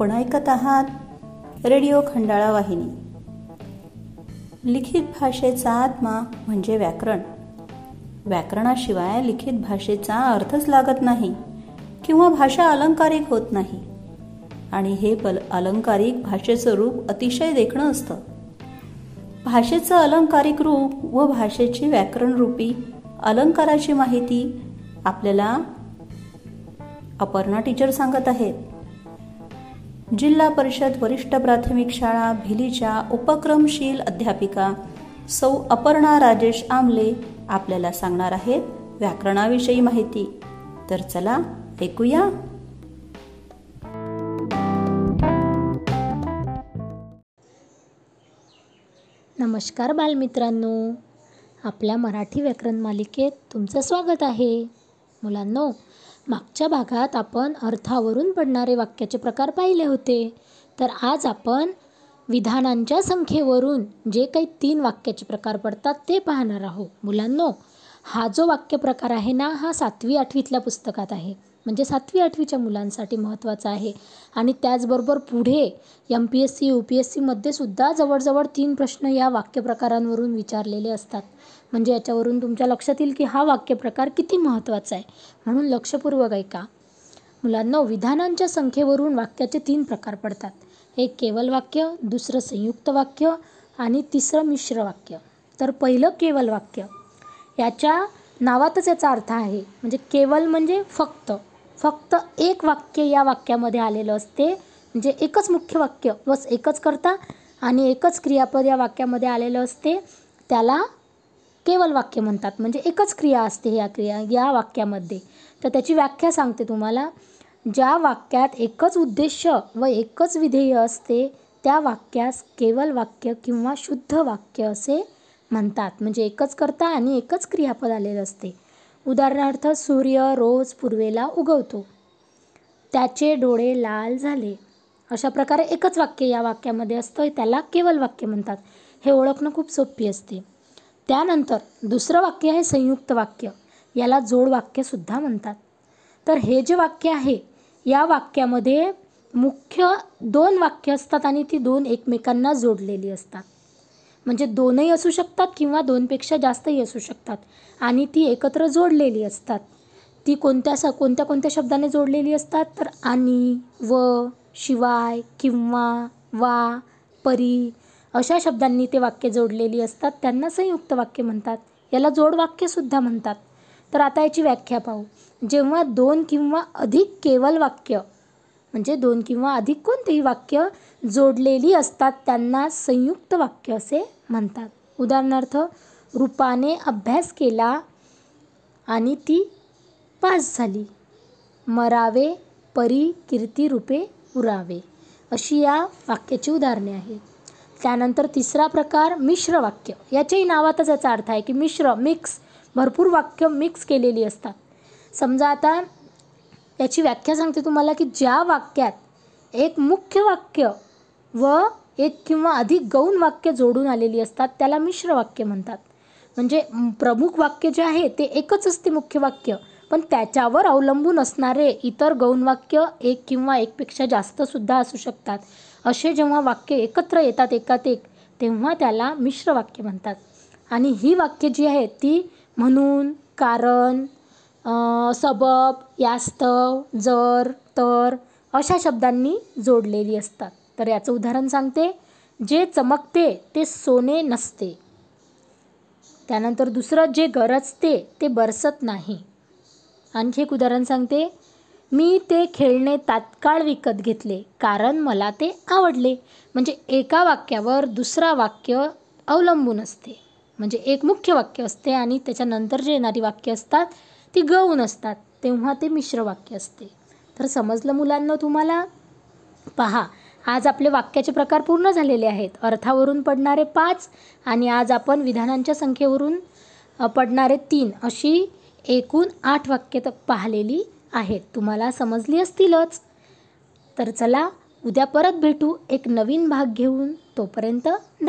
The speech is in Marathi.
आपण ऐकत आहात रेडिओ खंडाळा वाहिनी. लिखित भाषेचा आत्मा म्हणजे व्याकरण. व्याकरणाशिवाय लिखित भाषेचा अर्थच लागत नाही किंवा भाषा अलंकारिक होत नाही. आणि हे पल अलंकारिक भाषेचं रूप अतिशय देखणं असतं. भाषेचं अलंकारिक रूप व भाषेची व्याकरण रूपी अलंकाराची माहिती आपल्याला अपर्णा टीचर सांगत आहेत. जिल्हा परिषद वरिष्ठ प्राथमिक शाळा भिलीच्या उपक्रमशील अध्यापिका सौ अपर्णा राजेश आमले आपल्याला सांगणार आहेत व्याकरणाविषयी माहिती. तर चला ऐकूया. नमस्कार बालमित्रांनो. आपल्या मराठी व्याकरण मालिकेत तुमचं स्वागत आहे. मुलांनो मागच्या भागात आपण अर्थावरून पडणारे वाक्याचे प्रकार पाहिले होते. तर आज आपण विधानांच्या संख्येवरून जे काही तीन वाक्याचे प्रकार पडतात ते पाहणार आहोत. मुलांनो हा जो वाक्य प्रकार आहे ना हा सातवी आठवीतल्या पुस्तकात आहे. म्हणजे सातवी आठवीच्या मुलांसाठी महत्त्वाचा आहे. आणि त्याचबरोबर पुढे M P S C U P S सीमध्ये सुद्धा जवळजवळ तीन प्रश्न या वाक्यप्रकारांवरून विचारलेले असतात. म्हणजे याच्यावरून तुमच्या लक्षात येईल की हा वाक्यप्रकार किती महत्त्वाचा आहे. म्हणून लक्षपूर्वक ऐका. मुलांना विधानांच्या संख्येवरून वाक्याचे तीन प्रकार पडतात. एक केवल वाक्य दुसरं संयुक्त वाक्य आणि तिसरं मिश्र वाक्य. तर पहिलं केवल वाक्य याच्या नावातच याचा अर्थ आहे. म्हणजे केवल म्हणजे फक्त. फक्त एक वाक्य या वाक्यामध्ये आलेलं असते. म्हणजे एकच मुख्य वाक्य बस एकच करता आणि एकच क्रियापद या वाक्यामध्ये आलेलं असते. त्याला केवल वाक्य म्हणतात. म्हणजे एकच क्रिया असते या क्रिया या वाक्यामध्ये. तर त्याची व्याख्या सांगते तुम्हाला. ज्या वाक्यात एकच उद्देश व एकच विधेय असते त्या वाक्यास केवल वाक्य किंवा शुद्ध वाक्य असे म्हणतात. म्हणजे एकच करता आणि एकच क्रियापद आलेलं असते. उदाहरणार्थ सूर्य रोज पूर्वेला उगवतो. त्याचे डोळे लाल झाले. अशा प्रकारे एकच वाक्य या वाक्यामध्ये असतं त्याला केवल वाक्य म्हणतात. हे ओळखणं खूप सोपी असते. त्यानंतर दुसरं वाक्य आहे संयुक्त वाक्य. याला जोड वाक्यसुद्धा म्हणतात. तर हे जे वाक्य आहे या वाक्यामध्ये मुख्य दोन वाक्य असतात आणि ती दोन एकमेकांना जोडलेली असतात. म्हणजे दोनही असू शकतात किंवा दोनपेक्षा जास्तही असू शकतात आणि ती एकत्र जोडलेली असतात. ती कोणत्या स कोणत्या कोणत्या शब्दाने जोडलेली असतात? तर आणि व शिवाय किंवा वा परी अशा शब्दांनी ते वाक्य जोडलेली असतात त्यांना संयुक्त वाक्य म्हणतात. याला जोड वाक्यसुद्धा म्हणतात. तर आता याची व्याख्या पाहू. जेव्हा दोन किंवा अधिक केवल वाक्य म्हणजे दोन किंवा अधिक कोणतेही वाक्य जोडलेली असतात त्यांना संयुक्त वाक्य असे म्हणतात. उदाहरणार्थ रूपाने अभ्यास केला आणि ती पास झाली. मरावे परी कीर्ती रूपे उरावे. अशी या वाक्याची उदाहरणे आहेत. त्यानंतर तिसरा प्रकार मिश्र वाक्य. याच्याही नावातच याचा अर्थ आहे की मिश्र मिक्स भरपूर वाक्य मिक्स केलेली असतात. समजा आता याची व्याख्या सांगते तुम्हाला की ज्या वाक्यात एक मुख्य वाक्य व एक किंवा अधिक गौण वाक्य जोडून आलेली असतात त्याला मिश्र वाक्य म्हणतात. म्हणजे प्रमुख वाक्य जे आहे ते एकच असते मुख्य वाक्य. पण त्याच्यावर अवलंबून असणारे इतर गौण वाक्य एक किंवा एकपेक्षा जास्तसुद्धा असू शकतात. असे जेव्हा वाक्य एकत्र येतात एकात एक तेव्हा त्याला मिश्र वाक्य म्हणतात. आणि ही वाक्य जी आहेत ती म्हणून कारण सबब यास्तव जर तर अशा शब्दांनी जोडलेली असतात. तर याचं उदाहरण सांगते. जे चमकते ते सोने नसते. त्यानंतर दुसरं जे गरजते ते बरसत नाही. आणखी एक उदाहरण सांगते. मी ते खेळणे तात्काळ विकत घेतले कारण मला ते आवडले. म्हणजे एका वाक्यावर दुसरा वाक्य अवलंबून असते. म्हणजे एक मुख्य वाक्य असते आणि त्याच्यानंतर जे येणारी वाक्य असतात ती गौण असतात. तेव्हा ते मिश्र वाक्य असते. तर समजलं मुलांना तुम्हाला? पहा आज आपले वाक्याचे प्रकार पूर्ण झालेले आहेत. अर्थावरून पडणारे पाच आणि आज आपण विधानांच्या संख्येवरून पडणारे तीन अशी एकूण आठ वाक्य पाहिलेली आहेत. तुम्हाला समजली असतीलच. तर चला उद्या परत भेटू एक नवीन भाग घेऊन. तोपर्यंत